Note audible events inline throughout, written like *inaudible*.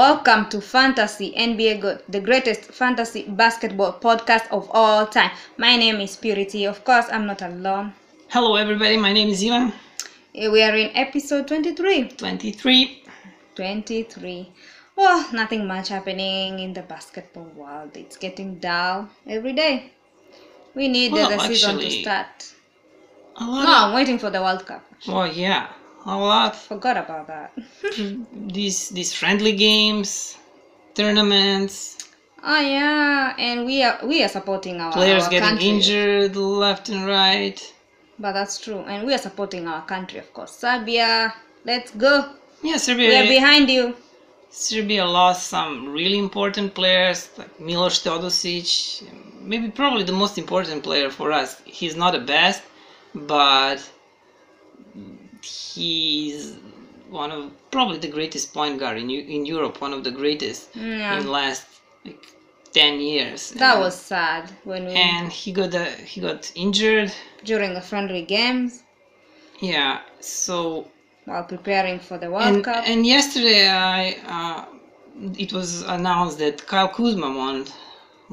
Welcome to Fantasy NBA Goat, the greatest fantasy basketball podcast of all time. My name is Purity. Of course, I'm not alone. Hello, everybody. My name is Ivan. Eh, We are in episode 23. 23. 23. Well, nothing much happening in the basketball world. It's getting dull every day. We need Well, the season to start. A lot. No, I'm waiting for the World Cup. Of, oh yeah, a lot. Forgot about that. Mm, these these friendly games, tournaments, Oh yeah, and we are we are supporting our players our getting country. injured left and right. But that's true, and we are supporting our country, of course. Serbia, let's go. Yeah, Serbia. We are behind you. Serbia lost some really important players like Milos Teodosic. Maybe probably the most important player for us. He's not the best, but he's one of probably the greatest point guard in in Europe. One of the greatest Yeah. in last like ten years. That And- was sad when we and he got uh, he got injured. during the friendly games Yeah, so while preparing for the World and Cup. and yesterday I uh, it was announced that Kyle Kuzma won't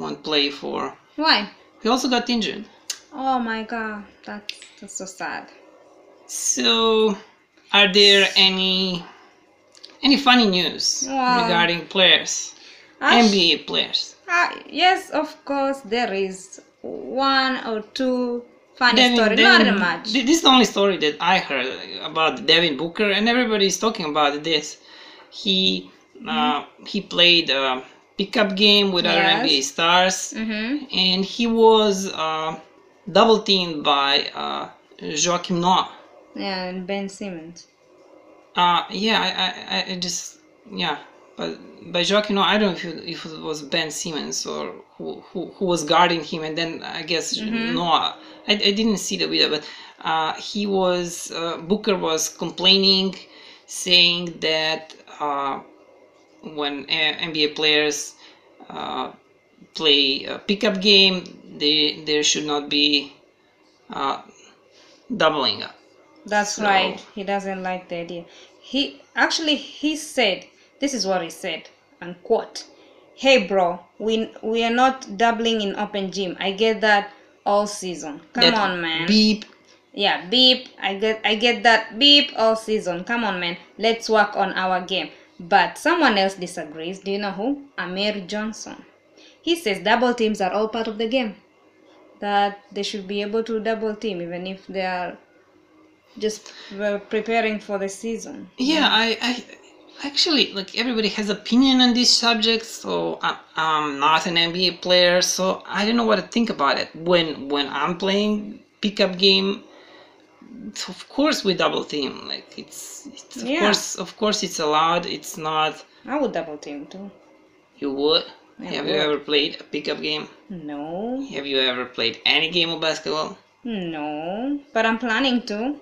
won't play for. Why? He also got injured. Oh my God, that's that's so sad. So, are there any any funny news regarding players, NBA players? Ah, yes, of course there is one or two funny Devin- story, Devin- not much. This is the only story that I heard about Devin Booker, and everybody is talking about this. He uh, he played a pickup game with other Yes. NBA stars, Mm-hmm. and he was uh, double teamed by uh, Joakim Noah. Yeah, and Ben Simmons. Uh, yeah, I, I, I- just yeah, but by Joakim, no, I don't know if it, if it was Ben Simmons or who, who, who was guarding him, and then I guess Noah. I, I didn't see the video, but uh, he was uh, Booker was complaining, saying that uh, when uh, NBA players uh, play a pickup game, they there should not be uh, doubling up. That's So- right. He doesn't like the idea. He actually he said this is what he said unquote. Hey bro, we we are not doubling in open gym. I get that all season. Come That on man. Beep. yeah, beep. I get I get that beep all season. Come on man. Let's work on our game. But someone else disagrees. Do you know who? Amir Johnson. He says double teams are all part of the game. That they should be able to double team even if they are just uh, preparing for the season. Yeah, I, I actually like everybody has opinion on this subject. So I, I'm not an NBA player, so I don't know what to think about it. When when I'm playing pickup game, of course we double team. Like it's, it's of Yeah. course of course it's allowed. It's not. I would double team too. You would. I Have you ever played a pickup game? No, Have you ever played any game of basketball? no, but I'm planning to.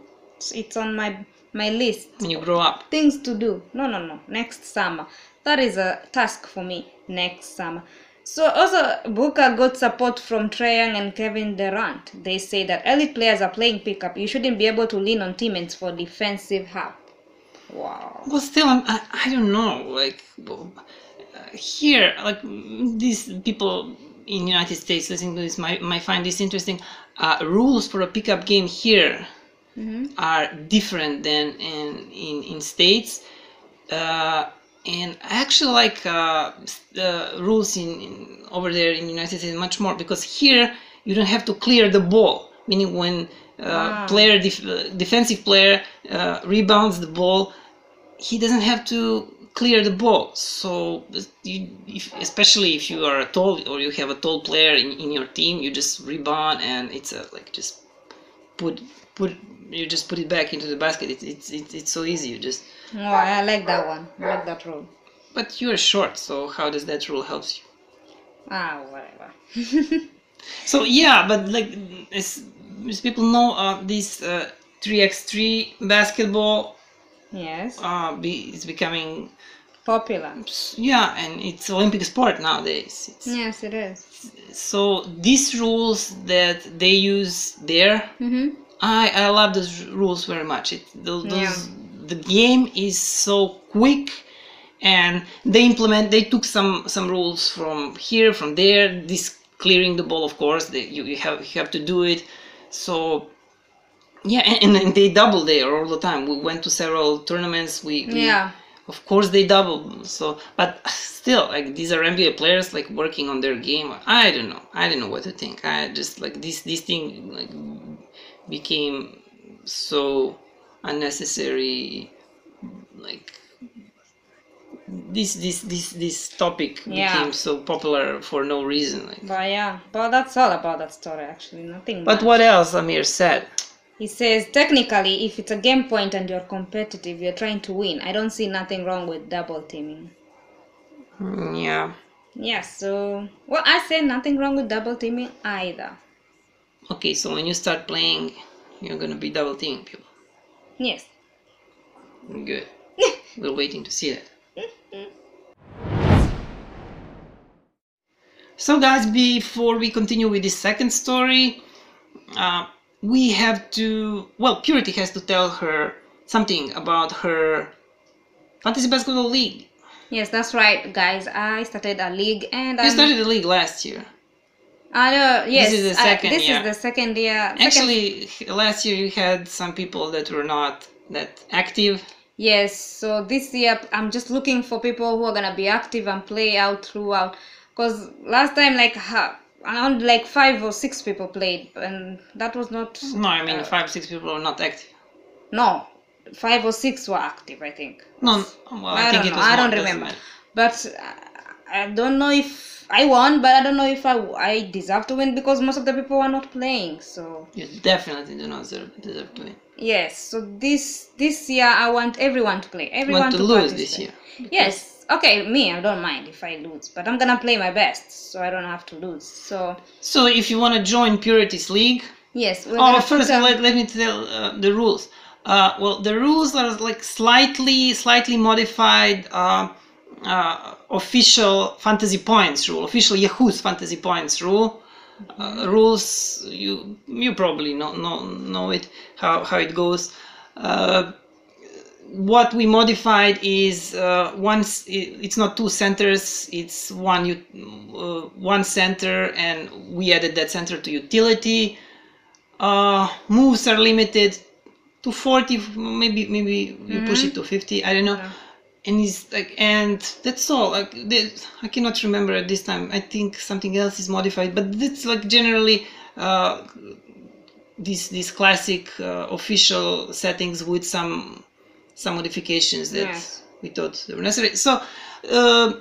It's, on my my list. When you grow up, Things to do. No, no, no. Next summer. That is a task for me. Next summer. So also Booker got support from Trae Young and Kevin Durant. They say that elite players are playing pickup. You shouldn't be able to lean on teammates for defensive help. Wow. Well, still, I'm, I, I don't know. Like uh, here, like these people in United States listening to this might, might find this interesting. Uh, rules for a pickup game here hmm are different than in in, in states. Uh, and I actually like uh, rules in, in over there in United States much more because here you don't have to clear the ball. Meaning when uh, Wow. player def- uh, defensive player uh, rebounds the ball, he doesn't have to clear the ball. So you, if, especially if you are a tall or you have a tall player in, in your team, you just rebound and it's a, like just put put you just put it back into the basket. It's it's it's, it's so easy. You just Oh, I like that one. I like that rule. but you're short, so how does that rule helps you? Ah, whatever. *laughs* So yeah, but like as, as people know, uh, this uh, 3x3 basketball yes. uh, be, is becoming Popular. yeah, and it's Olympic sport nowadays. It's, Yes, it is. So these rules that they use there, Mm-hmm. I I love those rules very much. It those, Yeah. the game is so quick and they implement they took some some rules from here from there. This clearing the ball of course they, you, you have you have to do it. So yeah and, and they double there all the time. We went to several tournaments. We, we Yeah. of course they double. So but still like these are nba players like working on their game. I don't know. I don't know what to think. I just like this this thing like became so unnecessary like this this this this topic Yeah. became so popular for no reason like. But yeah, but that's all about that story actually. Nothing. but much. what else amir said He says technically, if it's a game point and you're competitive, you're trying to win. I don't see nothing wrong with double teaming. Mm, yeah Yeah. So well, I say nothing wrong with double teaming either. Okay so when you start playing you're gonna be double teaming people Yes. good *laughs* we're waiting to see that So, guys, before we continue with the second story, uh, we have to. Well, Purity has to tell her something about her fantasy basketball league. Yes, that's right, guys. I started a league and I'm, started the league last year. I know. Yes, is the I- this year. is the second year. second- Actually, last year you had some people that were not that active. Yes, so this year I'm just looking for people who are gonna be active and play out throughout. Cause last time like ha- around like five or six people played, and that was not No, I mean uh, five, six people are not active. no five or six were active. I think. No, well, I, I, think don't it was I don't remember, but I, I don't know if I won, but I don't know if I I deserve to win because most of the people were not playing. So You definitely do not deserve, deserve to win. yes, so this this year I want everyone to play. Everyone want to lose participate. this year. Yes. Okay, me, I don't mind if I lose, but I'm gonna play my best, so I don't have to lose. So So, if you want to join Purity's league, yes, we're Oh, first a- let, let me tell uh, the rules. Uh, well, the rules are like slightly, slightly modified uh, uh, official fantasy points rule, official Yahoo's fantasy points rule. Uh, rules you you probably know know, know it how, how it goes. Uh, what we modified is uh, once it, it's not two centers it's one uh, one center and we added that center to utility uh, moves are limited to 40 maybe maybe you push it to 50 i don't know Yeah. And it's like and that's all like i cannot remember at this time i think something else is modified but it's like generally uh, these these classic uh, official settings with some some modifications that Yes. we thought they were necessary so uh,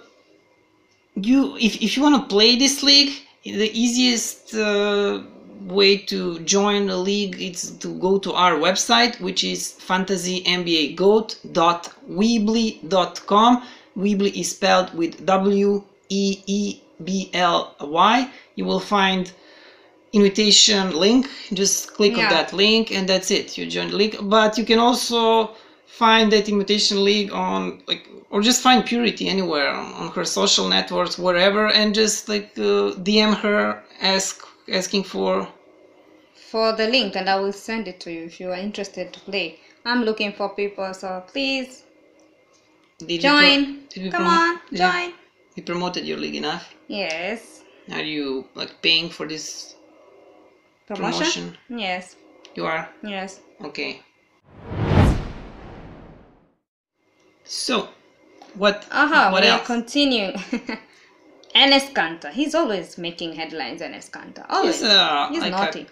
you if, if you want to play this league the easiest uh, way to join the league is to go to our website which is fantasynbagoat.weebly.com weebly is spelled with w e e b l y. You will find invitation link. Just click on that link and that's it. You join the league. But you can also find that invitation league on like or just find purity anywhere on, on her social networks wherever and just like uh, dm her ask asking for for the link, and I will send it to you if you are interested to play. I'm looking for people, so please did join. pro- Come on, we- join. we promoted your league enough Yes. are you like paying for this Promotion? Promotion. Yes. you are Yes. okay so what Aha, what we else are continuing. *laughs* Enes. He's always making headlines, Enes Kanter. Always. He's, uh, He's like a- naughty.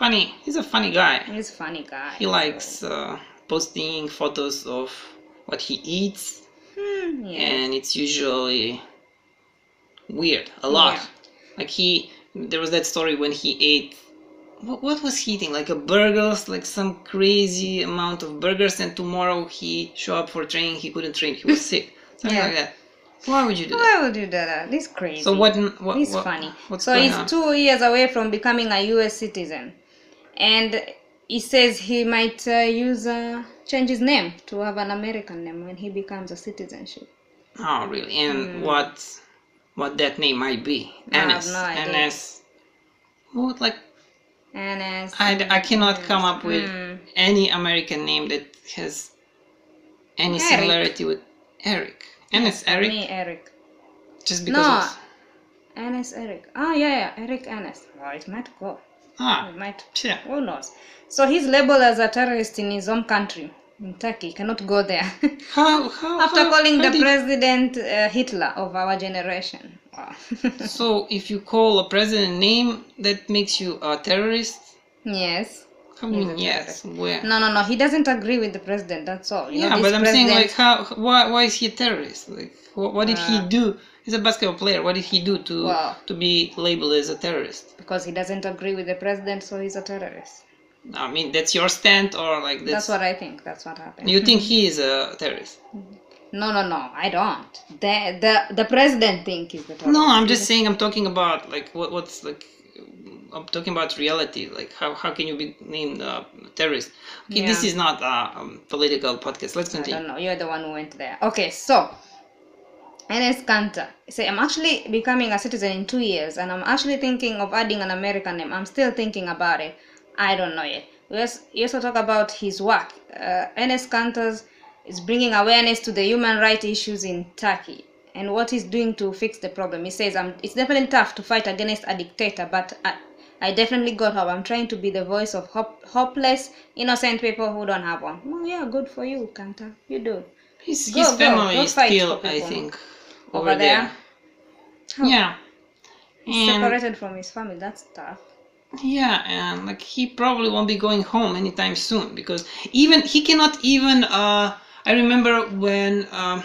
Funny he's a funny guy He's a funny guy. he likes uh, posting photos of what he eats Hmm, yeah. and it's usually weird a lot Yeah. like he there was that story when he ate what, what was he eating like a burgers like some crazy amount of burgers and tomorrow he show up for training he couldn't train he was *laughs* sick something Yeah. like that why would you do that Why would you do that? This crazy. so what, what He's what- funny. so he's on? two years away from becoming a U.S. citizen, and he says he might uh, use uh, change his name to have an American name when he becomes a citizenship. oh really and what what that name might be. I have no idea. Anas what like And I, I cannot come up with Hmm. any American name that has any Eric. similarity with Eric. For Eric, me, Eric. just because No. of Eric. Oh yeah, yeah, Eric Enes. Well, it might go. Ah, It might. yeah. Who knows? So he's labeled as a terrorist in his home country, in Turkey. He cannot go there. *laughs* How how After how- calling the did- president uh, Hitler of our generation. Wow. *laughs* So if you call a president name, that makes you a terrorist. yes. I mean, yes. Where? No, no, no. He doesn't agree with the president. That's all. You yeah, this but I'm saying like, how? Why? Why is he a terrorist? Like, what, what did he Uh, do? He's a basketball player. What did he do to Well- to be labeled as a terrorist? Because he doesn't agree with the president, so he's a terrorist. I mean, that's your stand, or like That's that's, what I think. That's what happened. you think he is a terrorist? *laughs* No, no, no. I don't. The the the president think he's the terrorist. No, I'm just saying. I'm talking about like what what's like. I'm talking about reality. Like how, how can you be named a terrorist? Okay, this is not a um, political podcast. Let's I continue. don't know. You're the one who went there. Okay, so Enes Kanter. Say, I'm actually becoming a citizen in two years, and I'm actually thinking of adding an American name. I'm still thinking about it. I don't know yet. We also, talk about his work. Uh, Enes is bringing awareness to the human rights issues in Turkey and what he's doing to fix the problem. He says, um, it's definitely tough to fight against a dictator, but I, I definitely got hope. I'm trying to be the voice of hop- hopeless, innocent people who don't have one. Well, yeah, good for you, Kanter. You do. His, Go, his go, family go is fight still, I think, Over there? How? Yeah. He's And separated from his family. That's tough. yeah, and like he probably won't be going home anytime soon because even he cannot even. Uh, I remember when um,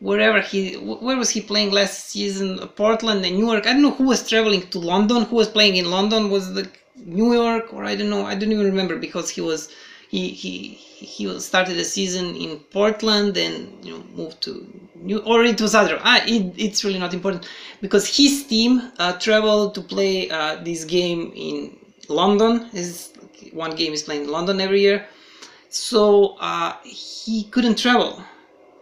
wherever he where was he playing last season? Portland and New York. I don't know who was traveling to London. Who was playing in London? Was the New York or I don't know. I don't even remember because he was he he he started the season in Portland and you know moved to New or it was other. Ah, it, it's really not important because his team uh, traveled to play uh, this game in London. His one game is playing in London every year, so uh, he couldn't travel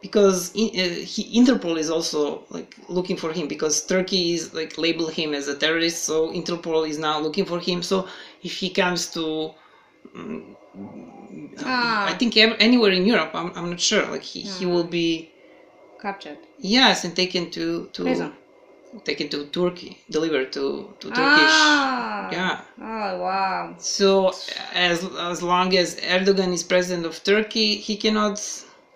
because uh, he, Interpol is also like looking for him because Turkey is like labeled him as a terrorist. So Interpol is now looking for him. So if he comes to mm, Ah. I think anywhere in Europe, I'm, I'm not sure. Like he, he will be Captured. yes and taken to to Prison. taken to Turkey, delivered to to Turkish. Ah. Yeah. Oh, wow. So as as long as Erdogan is president of Turkey, he cannot.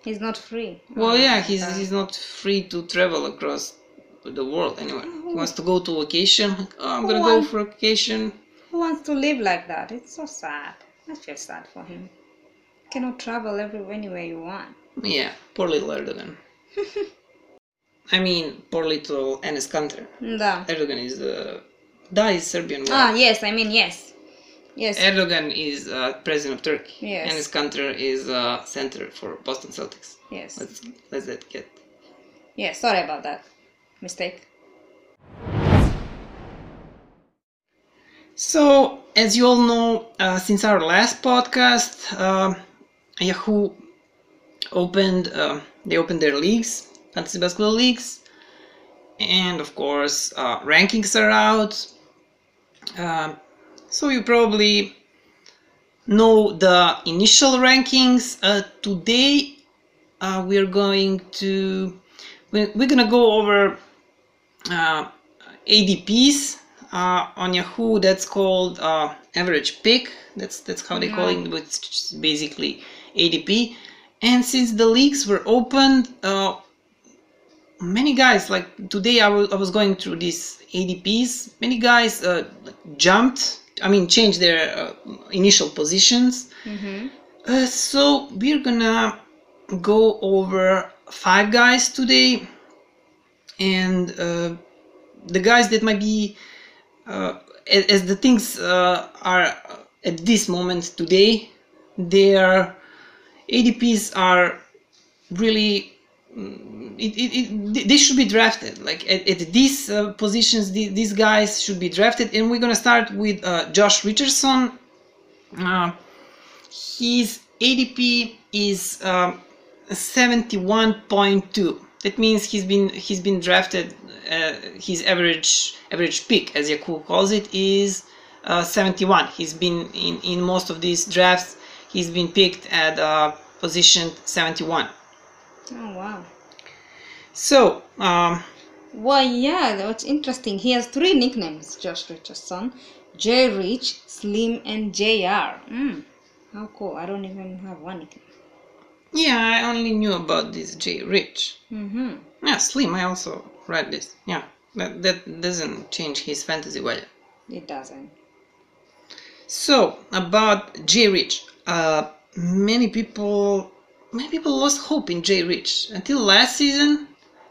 He's not free. Well, Oh, yeah, he's okay. he's not free to travel across the world anywhere. He wants to go to vacation. Like, oh, I'm gonna go Why? for vacation. Who wants to live like that? It's so sad. I just sad for him. Cannot travel everywhere anywhere you want. Yeah, poor little Erdogan. I mean, poor little Enes Kanter. Da. Erdogan is the da is Serbian word. Ah, yes, I mean, yes. Yes. Erdogan is uh, president of Turkey. Yes. Enes Kanter is uh, center for Boston Celtics. yes. Let's let's that get. Yes, sorry about that. Mistake. So, as you all know, uh, since our last podcast, uh, Yahoo opened uh, they opened their leagues, fantasy basketball leagues, and of course, uh, rankings are out. Um so you probably know the initial rankings. Uh, today, uh, we're going to we're, we're gonna go over uh, ADPs uh, on Yahoo. That's called uh, average pick. That's that's how they call it, but it's basically ADP. And since the leaks were opened, uh, many guys like today I I was going through these ADPs. Many guys uh, jumped. I mean, changed their uh, initial positions. Mm-hmm. Uh, so we're gonna go over five guys today, and uh, the guys that might be as, as the things uh, are at this moment today, their ADPs are really. mm, It, it, it, they should be drafted. Like at, at these uh, positions, the, these guys should be drafted. And we're gonna start with uh, Josh Richardson. Uh, his ADP is um, 71.2. That means he's been he's been drafted. Uh, his average average pick, as Yahoo calls it, is uh, 71. He's been in in most of these drafts. He's been picked at uh, position 71. Oh, wow. So, um, Well, yeah, that's interesting. He has three nicknames, Josh Richardson J Rich, Slim, and JR. Mm, how cool. I don't even have one nickname. Yeah, I only knew about this J Rich. Mm-hmm. Yeah, Slim, I also read this. Yeah, that, that doesn't change his fantasy value. It doesn't. So, about J Rich, uh, many people, many people lost hope in J Rich until last season.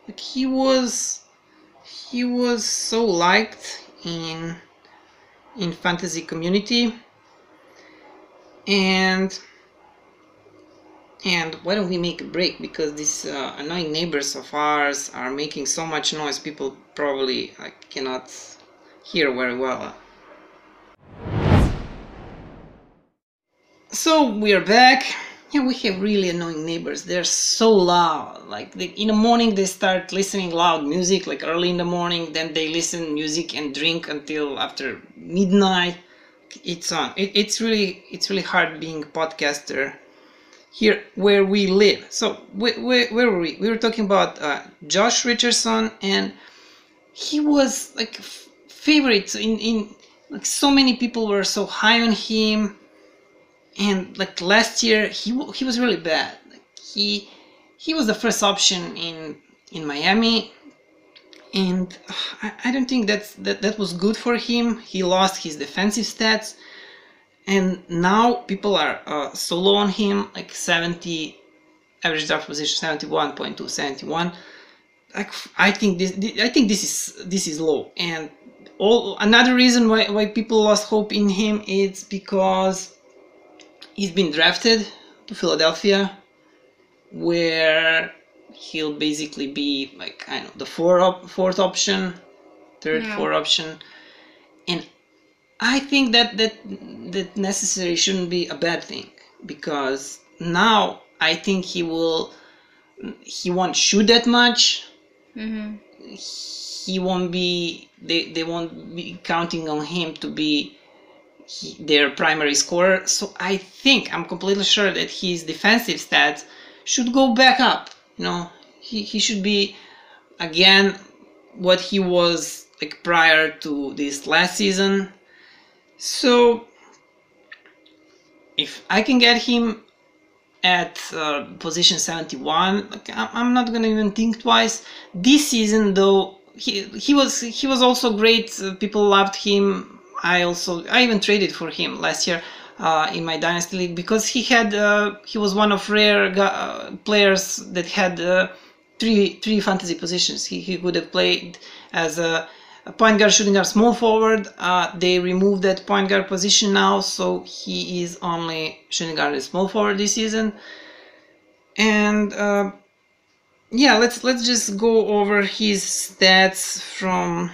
Like he was, he was so liked in in fantasy community, and and why don't we make a break because these uh, annoying neighbors of ours are making so much noise. People probably like, cannot hear very well. So we are back. Yeah, we have really annoying neighbors. They're so loud. Like they, in the morning, they start listening loud music, like early in the morning. Then they listen music and drink until after midnight. It's on. It, it's really it's really hard being a podcaster here where we live. So where, where, where were we? We were talking about uh, Josh Richardson, and he was like f- favorite. In in like so many people were so high on him. And like last year he he was really bad. Like he he was the first option in in Miami. And I, I don't think that's that that was good for him. He lost his defensive stats and now people are uh, so low on him like 70 average draft position 71.2 71 like I think this I think this is this is low. And all another reason why, why people lost hope in him is because he's been drafted to Philadelphia, where he'll basically be like I know the four op- fourth option, third Yeah. four option, and I think that that that necessary shouldn't be a bad thing because now I think he will he won't shoot that much. Mm-hmm. He won't be they, they won't be counting on him to be he, their primary scorer. So I think I'm completely sure that his defensive stats should go back up. You know, he, he should be again what he was like prior to this last season. So if I can get him at uh, position 71, like, I'm, not gonna even think twice. This season, though, he he was he was also great. Uh, people loved him. I also I even traded for him last year uh, in my dynasty league because he had uh, he was one of rare uh, players that had uh, three three fantasy positions. He he could have played as a point guard, shooting guard, small forward. Uh, they removed that point guard position now, so he is only shooting guard and small forward this season. And uh, yeah, let's let's just go over his stats from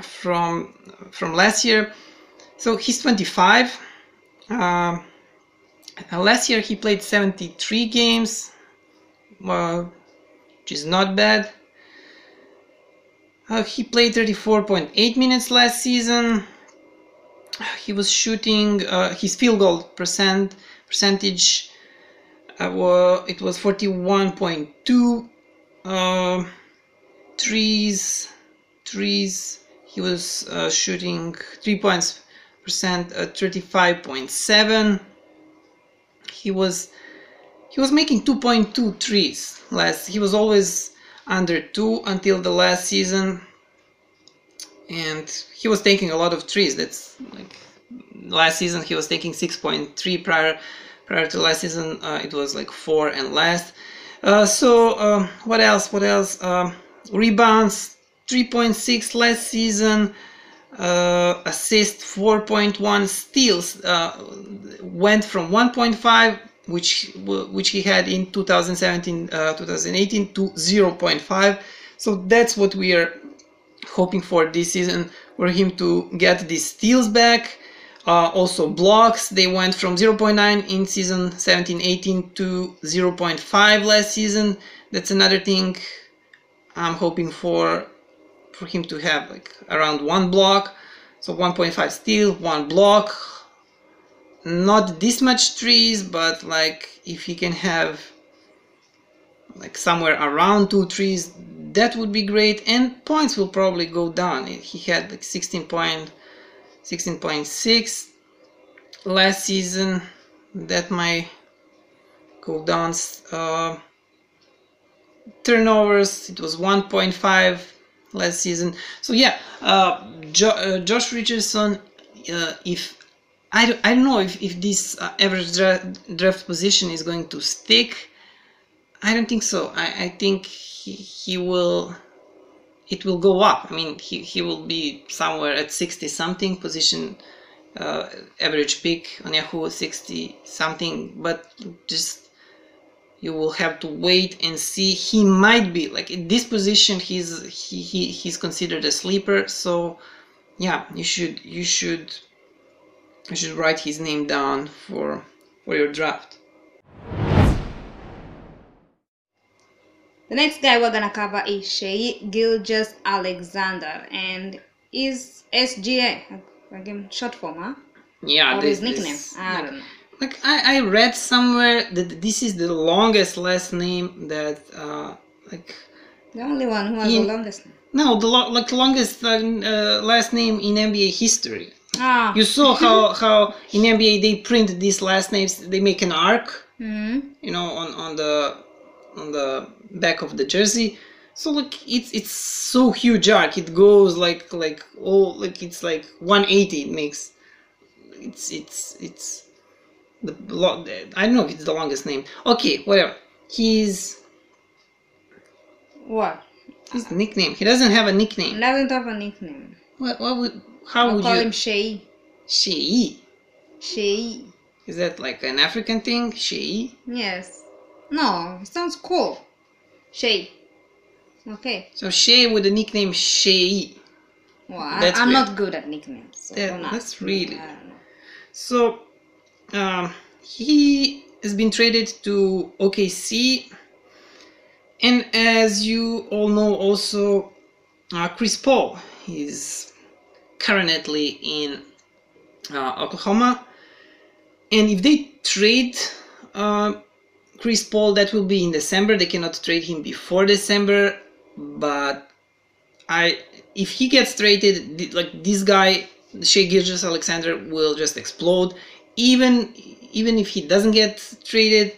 from from last year. So he's 25. Uh, last year he played 73 games, well, which is not bad. Uh, he played 34.8 minutes last season. He was shooting uh, his field goal percent percentage. Uh, wa- it was 41.2 uh, trees trees he was uh, shooting three points percent at 35.7 he was he was making 2.2 trees last he was always under two until the last season. And he was taking a lot of trees. That's like last season he was taking 6.3 prior prior to last season uh, it was like four and last uh, so um, what else? What else? Um, rebounds 3.6 last season. Uh, assist 4.1 steals uh, went from 1.5 which which he had in 2017 uh, 2018 to 0.5 so that's what we are hoping for this season for him to get these steals back. Uh, also blocks they went from 0.9 in season 17-18 to 0.5 last season. That's another thing i'm hoping for for him to have like around one block. So 1.5 steal one block not this much trees but like if he can have like somewhere around two trees that would be great. And points will probably go down. He had like 16 point, 16.6 last season. That might go down. Uh, turnovers, it was 1.5 last season. So yeah, uh, jo- uh, Josh Richardson, uh, if I, I don't know if, if this uh, average dra- draft position is going to stick. I don't think so. I, I think he, he will it will go up. I mean, he, he will be somewhere at 60 something position, uh, average pick on Yahoo 60 something, but just you will have to wait and see. He might be like in this position. He's he, he he's considered a sleeper. So yeah, you should you should you should write his name down for for your draft. The next guy we're gonna cover is Shai Gilgeous Alexander and is SGA. Again, short form, huh? Yeah, Or this- his nickname. this- I don't know. Like I, I read somewhere that this is the longest last name that uh like The only one who has In- the longest name. no the lo- like longest uh, uh, last name in NBA history. Ah. You saw how how in NBA they print these last names. They make an arc, hmm you know, on on the on the back of the jersey. So like it's it's so huge arc. It goes like like oh like it's like 180. It makes it's it's it's the lo- I don't know if it's the longest name. Okay, whatever. He's What? his nickname. He doesn't have a He nickname. doesn't have a nickname. What what would how I'll would call you him Shea. Shei? Shea. Is that like an African thing? Shei? Yes. No, it sounds cool. Shea. Okay. So Shea with the nickname Shei. Well, I, weird. not good at nicknames. So That- that's really- I don't know. So um, he has been traded to OKC, and as you all know, also uh, Chris Paul is currently in uh, Oklahoma, and if they trade uh, Chris Paul, that will be in December. They cannot trade him before December, but I if he gets traded, like this guy, Shai Gilgeous Alexander will just explode. Even even if he doesn't get traded,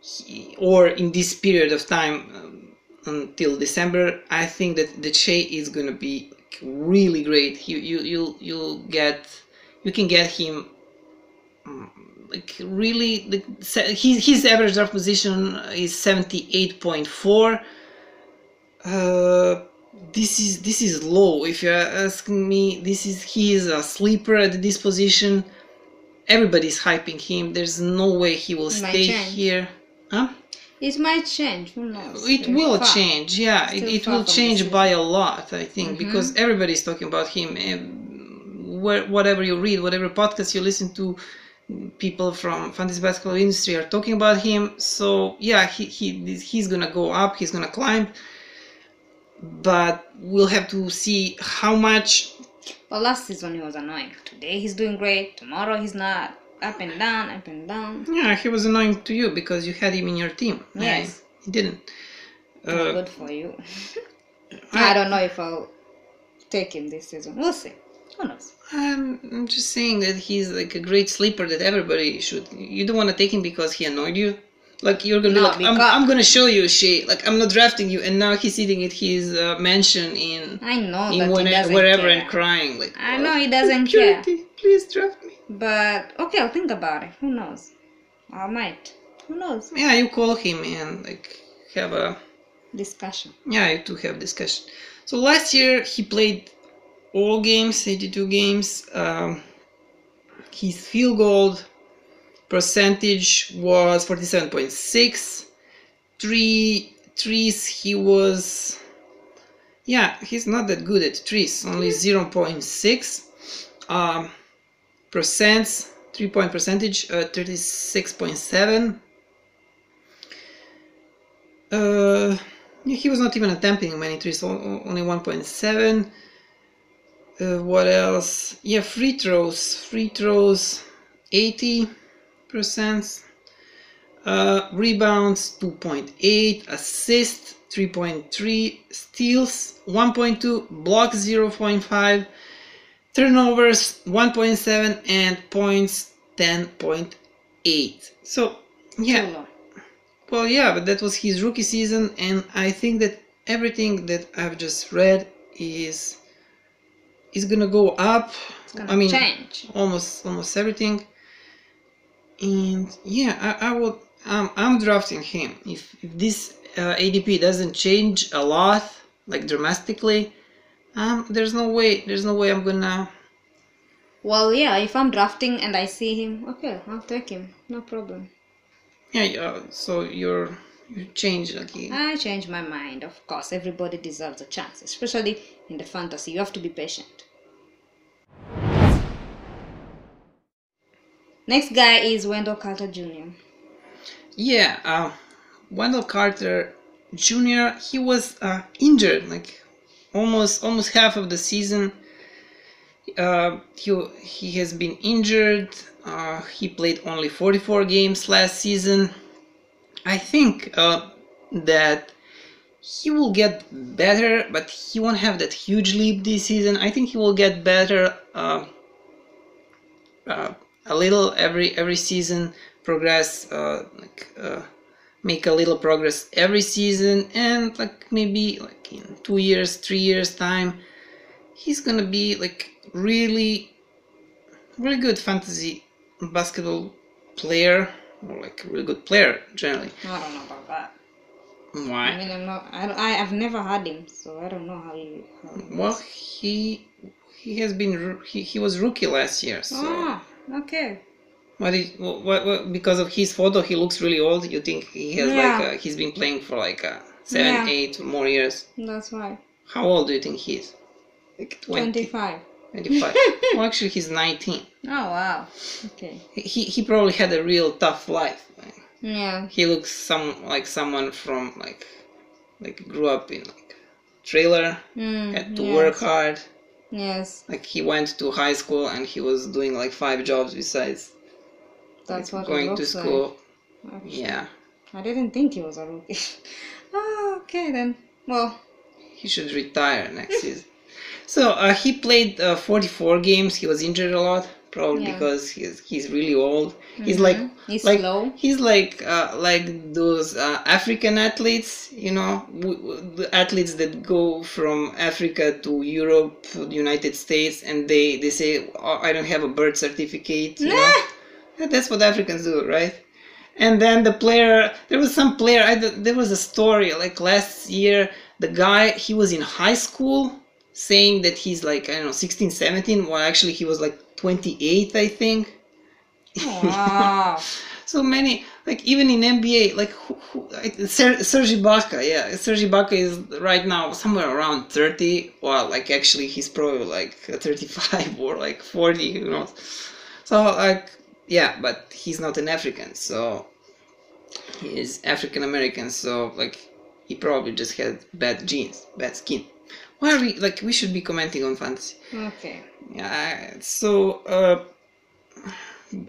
he, or in this period of time um, until December, I think that the Shea is gonna be really great. You you you'll you'll get you can get him um, like really like his his average draft position is seventy eight point four. Uh, this is this is low. If you're asking me, this is he is a sleeper at this position. Everybody's hyping him. There's no way he will stay here. Huh? It might change. Who knows? It will far. change. Yeah, it, Still it will change by a lot. I think Mhm. because everybody's talking about him. Where, whatever you read, whatever podcast you listen to, people from fantasy basketball industry are talking about him. So yeah, he, he he's gonna go up. He's gonna climb. But we'll have to see how much But last season he was annoying. Today he's doing great. Tomorrow he's not. Up and down, up and down. Yeah, he was annoying to you because you had him in your team. Yes. I- he didn't. Uh, good for you. I don't know if I'll take him this season. We'll see. Who knows? I'm, I'm just saying that he's like a great sleeper that everybody should. You don't want to take him because he annoyed you. Like you're gonna be No, like, I'm, I'm gonna show you shit. Like I'm not drafting you, and now he's sitting at his uh, mansion in I know in that when- he doesn't wherever and crying. Like I "Oh, know he doesn't care. Please draft me. But okay, I'll think about it. Who knows? I might. Who knows? Yeah, you call him and like have a Discussion. yeah, you two have discussion. So last year he played all games, 82 games. Um, his field goal percentage was 47.6. Three threes he was yeah, he's not that good at trees, only 0.6. Um, percents, three point percentage, uh, 36.7. Uh, he was not even attempting many threes, only 1.7. Uh, what else? Yeah, free throws. Free throws, 80%. uh, rebounds 2.8, assists 3.3, steals 1.2, blocks 0.5, turnovers 1.7, and points 10.8. So yeah, well yeah, but that was his rookie season, and I think that everything that I've just read is is gonna go up. It's gonna I mean, change. almost almost everything. And yeah, I, I would. Um, I'm drafting him. If if this uh, ADP doesn't change a lot, like dramatically, um, there's no way. There's no way I'm gonna. Well, yeah, if I'm drafting and I see him, okay, I'll take him. No problem. Yeah. Uh, so you're you change you- I change my mind. Of course, everybody deserves a chance, especially in the fantasy. You have to be patient. Next guy is Wendell Carter Jr. Yeah, uh, Wendell Carter Jr. He was uh, injured like almost almost half of the season. Uh, he he has been injured. Uh, he played only 44 games last season. I think uh, that he will get better, but he won't have that huge leap this season. I think he will get better. Uh, uh, a little every every season progress uh, like make a little progress every season and like maybe like in two years three years time he's gonna be like really really good fantasy basketball player or like a really good player generally I don't know about that. Why i mean, I'm not. I, I have never had him, so I don't know how you. How well he he has been he, he was rookie last year so Ah, okay. What is what, what because of his photo he looks really old. You think he has Yeah. like uh, he's been playing for like uh, seven, Yeah. eight more years. That's why. How old do you think he is? Like 20, 25. 25. *laughs* well, actually, he's 19. Oh, wow. Okay. He he probably had a real tough life. Yeah. he looks some like someone from like like grew up in like trailer, Mm, had to yes. work hard. Yes, Like he went to high school and he was doing like five jobs besides that's like, what going to school. like. Yeah, I didn't think he was a rookie. oh, *laughs* okay then. Well, he should retire next season. *laughs* So uh, he played uh, 44 games. He was injured a lot, probably Yeah. because he's he's really old. He's like Mhm. He's like slow. he's like uh, like those uh, African athletes, you know, w- w- the athletes that go from Africa to Europe, to the United States, and they they say, oh, "I don't have a birth certificate." You know? Yeah, That's what Africans do, right? And then the player, there was some player. I, there was a story like last year. The guy he was in high school, saying that he's like I don't know 16, 17. Well, actually he was like 28, I think. wow. *laughs* So many, like even in NBA, like who, who, Ser- Serge Ibaka, yeah, Serge Ibaka is right now somewhere around 30. Well, like actually he's probably like 35 *laughs* or like 40, who knows. So like, yeah, but he's not an African, so he is African American, so like he probably just had bad genes, bad skin. Why are we like we should be commenting on fantasy? Okay. Yeah, so uh,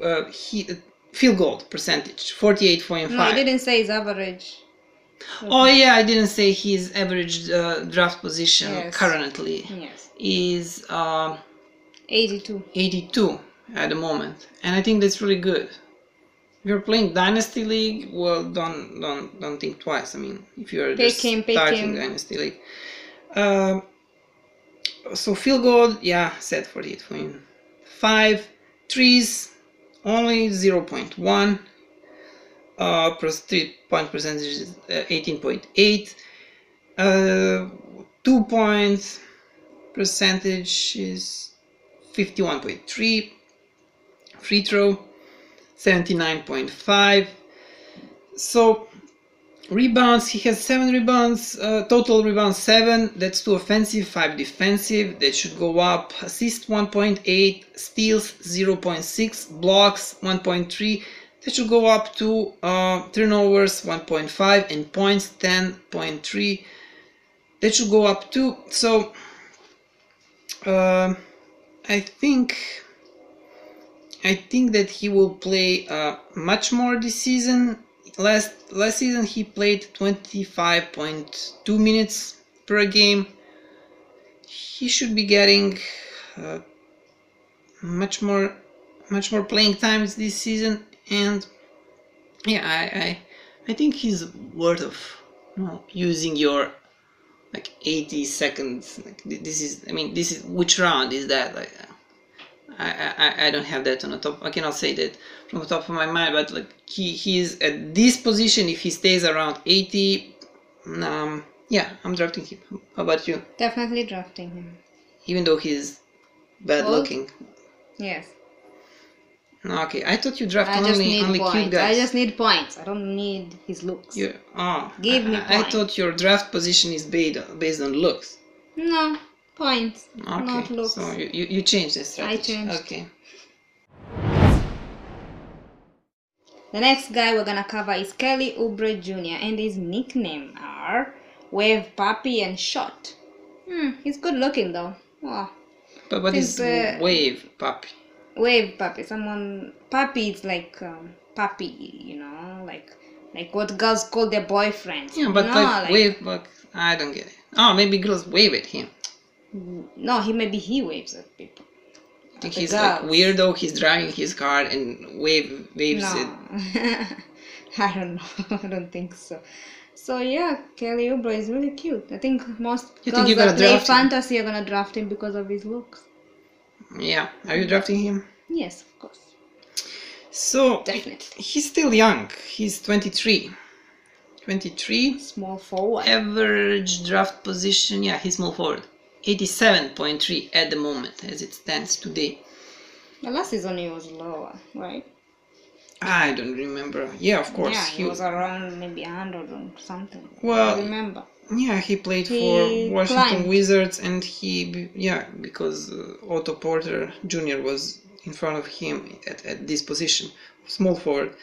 uh, he field goal percentage forty eight point five. No, I didn't say his average. Oh yeah, I didn't say his average uh, draft position Yes. currently Yes. is um, 82. eighty two at the moment, and I think that's really good. If you're playing dynasty league, well, don't don't don't think twice. I mean, if you're Pick just him, starting him. dynasty league. Um, so field goal, yeah, set eight point five. Trees, only zero point one. Uh, plus three point percentage is uh, eighteen point eight. Uh, two points percentage is fifty one point three. Free throw, seventy nine point five. So rebounds, he has seven rebounds, uh, total rebounds seven. That's two offensive, five defensive. That should go up. Assist 1.8, steals 0.6, blocks 1.3. That should go up to uh, turnovers 1.5 and points 10.3. That should go up too. So uh, I think I think that he will play uh, much more this season. last last season he played 25.2 minutes per game. He should be getting uh, much more much more playing times this season and yeah I I, I think he's worth of using your like 80 seconds like this is I mean this is which round is that like I, I, I don't have that on the top. I cannot say that from the top of my mind, but like he he's at this position. If he stays around 80, um, yeah, I'm drafting him. How about you? Definitely drafting him. Even though he's bad Old? looking. Yes. No, okay, I thought you draft I just only need only cute guys. I just need points. I don't need his looks. You, oh, Give me I, I thought your draft position is based based on looks. No points. Okay, Not looks. so you, you, you changed the strategy. I changed. Okay. The next guy we're gonna cover is Kelly Oubre Jr. and his nickname are Wave Puppy and Shot. Hmm, he's good looking though. Wow. But what He's, is uh, wave puppy? Wave puppy. Someone puppy is like um, puppy, you know, like like what girls call their boyfriends. Yeah, but no, like, wave, but I don't get it. Oh, maybe girls wave at him. No, he maybe he waves at people. I think the he's like weirdo. He's driving his car and wave waves it. No, *laughs* I don't know. *laughs* I don't think so. So yeah, Kelly Oubre is really cute. I think most You girls you're that play fantasy are gonna draft him because of his looks. Yeah, are you drafting him? Yes, of course, So definitely. he's still young. He's 23. 23. Small forward. Average draft position. Yeah, he's small forward. 87.3 at the moment as it stands today. The last season he was lower, right? I don't remember. Yeah, of course. Yeah, he was around maybe hundred or something. Well, I remember. Yeah, he played He for Washington climbed. Wizards, and he yeah because uh, Otto Porter Jr. was in front of him at, at this position, small forward.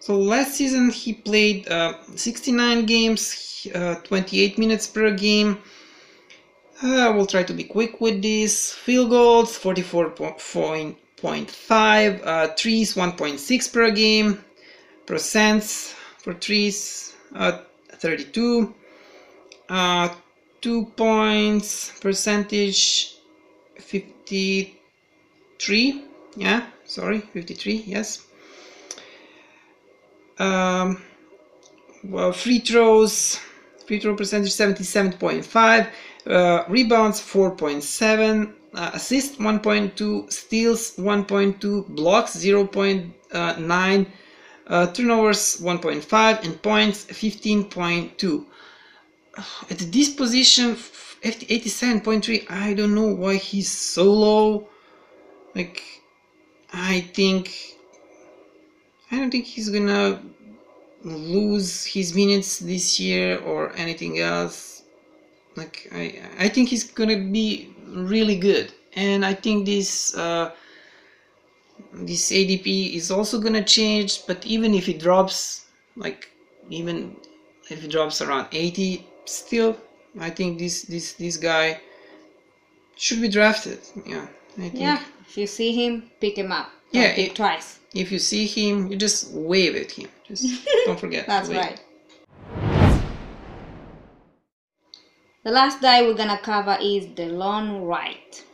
So last season he played uh, 69 games, uh, 28 minutes per game. Uh, we'll try to be quick with this. Field goals 44.5, uh, threes 1.6 per game, percents for trees uh, 32 uh, two points percentage 53 yeah sorry 53 yes. Um, well free throws free throw percentage 77.5 uh, rebounds 4.7 uh, assist 1.2 steals 1.2 blocks 0.9 uh, turnovers 1.5 and points 15.2 at this position f- 87.3 i don't know why he's so low. Like i think i don't think he's gonna lose his minutes this year or anything else like i i think he's gonna be really good and i think this uh this adp is also gonna change but even if it drops like even if it drops around 80 still i think this this this guy should be drafted yeah i think Yeah, if you see him, pick him up. Don't Yeah, it- twice. if you see him you just wave at him just *laughs* don't forget That's wave. right. The last guy we're gonna cover is DeLon Wright.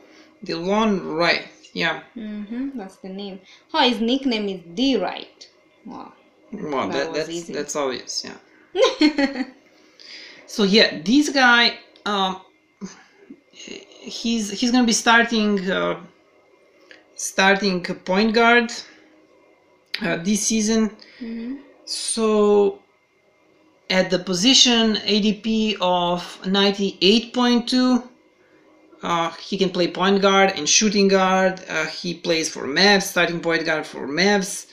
the lawn right yeah Mm-hmm, that's the name. Oh, his nickname is D Wright. Wow. well That that, that's easy. that's obvious yeah *laughs* so yeah this guy um he's he's gonna be starting uh, starting point guard uh, this season hmm So at the position ADP of 98.2, uh, he can play point guard and shooting guard. Uh, he plays for Mavs, starting point guard for Mavs.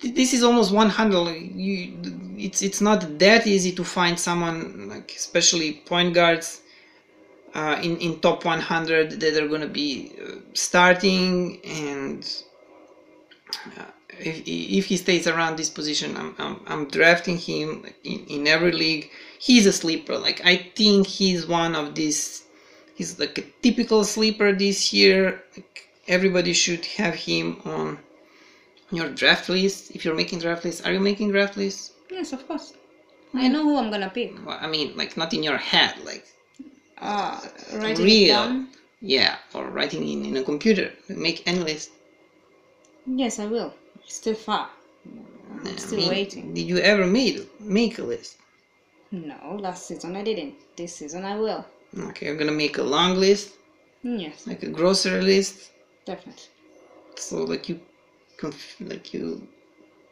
This is almost 100. like, You, it's it's not that easy to find someone like especially point guards uh, in in top 100 that are gonna be uh, starting and uh, if, if he stays around this position, I'm, I'm, I'm drafting him in, in every league. He's a sleeper. Like I think he's one of these. He's like a typical sleeper this year. Like, everybody should have him on your draft list. If you're making draft lists, are you making draft lists? Yes, of course. I know who I'm gonna pick. Well, I mean, like not in your head, like Ah, writing it real. down. Yeah, or writing in, in a computer. Make any list. Yes, I will. Still far. I Still mean, waiting. Did you ever made make a list? No, last season I didn't. This season I will. Okay, you're gonna make a long list, Yes, like a grocery list. definitely. So like you, conf- like you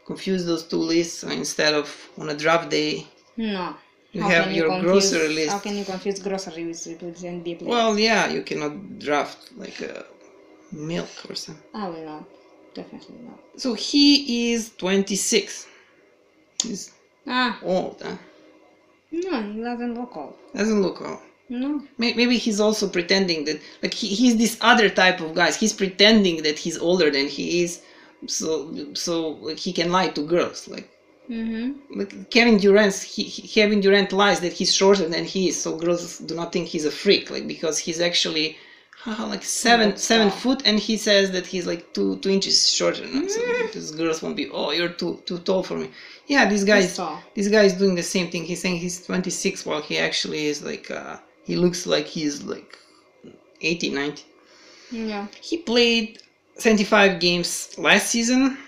confuse those two lists. Instead of on a draft day, No. You How have can your confuse- grocery list. How can you confuse grocery with, NBA players? well, yeah, you cannot draft like a milk or something. I will not. Definitely not. So he is 26. He's Ah, old. Huh? no, he doesn't look old. Doesn't look old. No. Maybe he's also pretending that, like, he, he's this other type of guys. He's pretending that he's older than he is, so so like, he can lie to girls. Like, Mm-hmm. like Kevin Durant, he, he- Kevin Durant lies that he's shorter than he is, so girls do not think he's a freak. Like, because he's actually like seven seven foot, and he says that he's like two two inches shorter. Now. So because girls won't be, oh, you're too too tall for me. Yeah, this guy is this guy is doing the same thing. He's saying he's 26 while he actually is like uh, he looks like he's like 80, 90. Yeah. He played 75 games last season.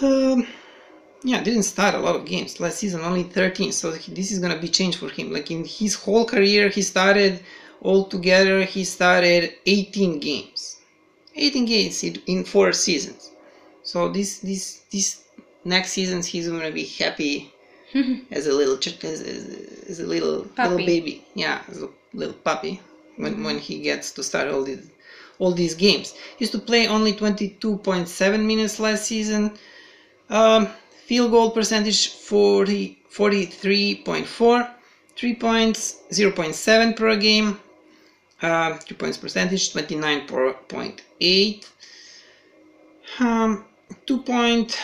Um, yeah, didn't start a lot of games last season, only 13. So this is gonna be change for him. Like in his whole career, he started altogether. He started 18 games, 18 games in, four seasons. So this this this next season he's gonna be happy *laughs* as a little as, as, as a little Puppy. little baby. Yeah, as a little puppy when when he gets to start all these all these games. He used to play only 22.7 minutes last season. Um, field goal percentage 40 43.4. Three points 0.7 per game. Uh, three points percentage 29.8. Um, two point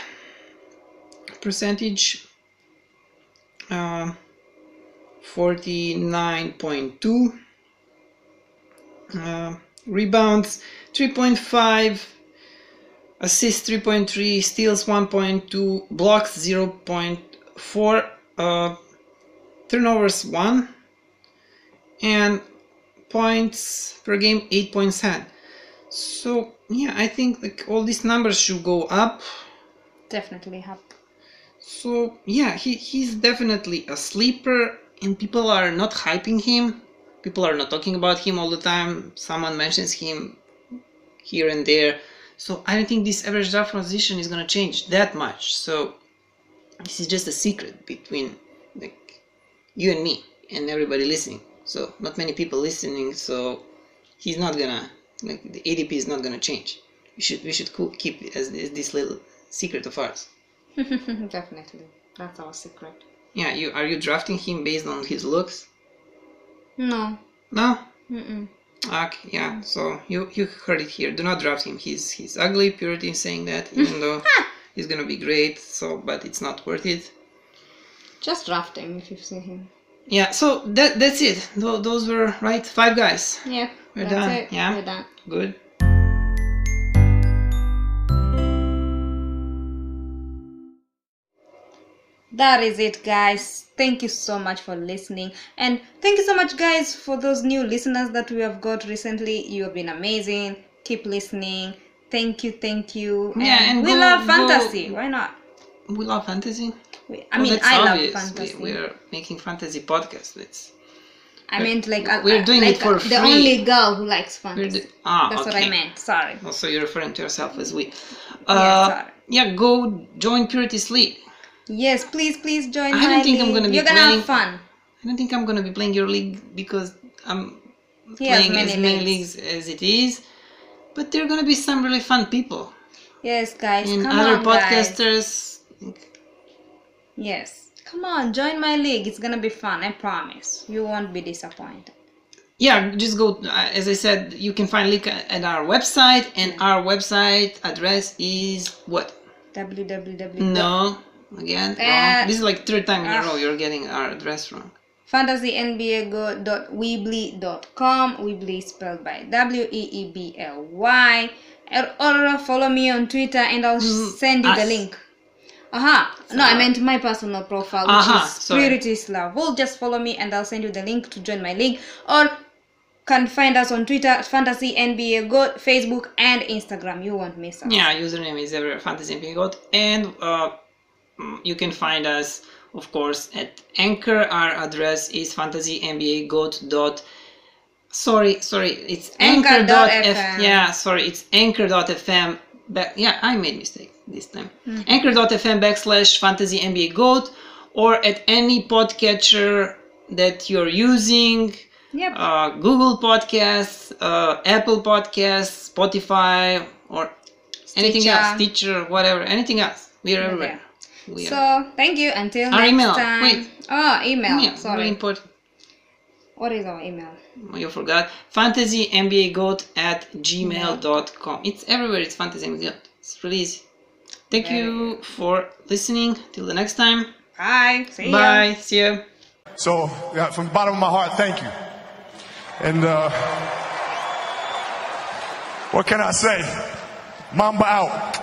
percentage uh, 49.2 uh, rebounds 3.5 assists 3.3 steals 1.2 blocks 0.4 uh, turnovers 1 and points per game 8.7 so yeah i think like all these numbers should go up Definitely up. so yeah, he, he's definitely a sleeper, and people are not hyping him. People are not talking about him all the time. Someone mentions him here and there. So I don't think this average draft position is gonna change that much. So this is just a secret between like you and me and everybody listening. So not many people listening. So he's not gonna like the ADP is not gonna change. We should we should keep it as this, this little secret of ours. *laughs* Definitely. That's our secret. Yeah, you are you drafting him based on his looks? No. No. Mm-mm. Okay, yeah. So you you heard it here. Do not draft him. He's he's ugly. Purity is saying that, even *laughs* though he's gonna be great. So, but it's not worth it. Just draft him if you see him. Yeah. So that that's it. Tho- those were right five guys. Yeah. We're that's done, It. yeah? We're done. Good. That is it, guys. Thank you so much for listening. And thank you so much, guys, for those new listeners that we have got recently. You have been amazing. Keep listening. Thank you, thank you. Yeah, and we go- love go- fantasy. Why not? We love fantasy. We, I Well, mean, I love obvious. fantasy. We, we're making fantasy podcast. That's I meant like we're doing like it for uh, the free. only girl who likes fantasy. do- ah That's what. I meant. Sorry. Also, you're referring to yourself as we. Yeah, Uh, sorry. yeah, go join Purity's League. Yes, please, please join I don't think I'm gonna be playing You're gonna playing- have fun. I don't think I'm gonna be playing your league because I'm He playing many as many leagues. leagues as it is. But there are gonna be some really fun people Yes, guys. and come other on, guys. Podcasters. Yes. Come on, join my league. It's gonna be fun. I promise. You won't be disappointed. Yeah, just go. Uh, as I said, you can find link at our website, and our website address is what? www. No, again, Uh, wrong. This is like third time in a ah. row you're getting our address wrong. fantasynbagoat.weebly.com. Weebly is spelled by W E E B L Y. or, follow me on Twitter and I'll send you the us. Link. Aha. No, I meant my personal profile, which Aha, is is Love. Well, just follow me and I'll send you the link to join my link. Or can find us on Twitter, Fantasy NBA Goat, Facebook, and Instagram. You won't miss us. Yeah, username is everywhere fantasy NBA Goat. and uh, mm, you can find us, of course, at Anchor. Our address is fantasynbagoat dot. Sorry, sorry, it's Anchor anchor dot dot f. Yeah, sorry, it's anchor.fm. Back, yeah, I made mistake this time. Mm-hmm. Anchor.fm backslash fantasy NBA goat, or at any podcatcher that you're using. Yep. Uh, Google Podcasts, uh, Apple Podcasts, Spotify, or anything Stitcher. else, Stitcher, whatever, anything else. We are We're everywhere. We are. so, thank you. Until Our next email. time. Wait. Oh, email. yeah, very Sorry. important. What is our email? You forgot. fantasy FantasyNBAGoat at gmail.com. It's everywhere. It's Fantasy NBA Goat. It's really easy. Thank Very you for listening. Till the next time. Bye. See ya. Bye. See you. So, yeah, from the bottom of my heart, thank you. And uh, what can I say? Mamba out.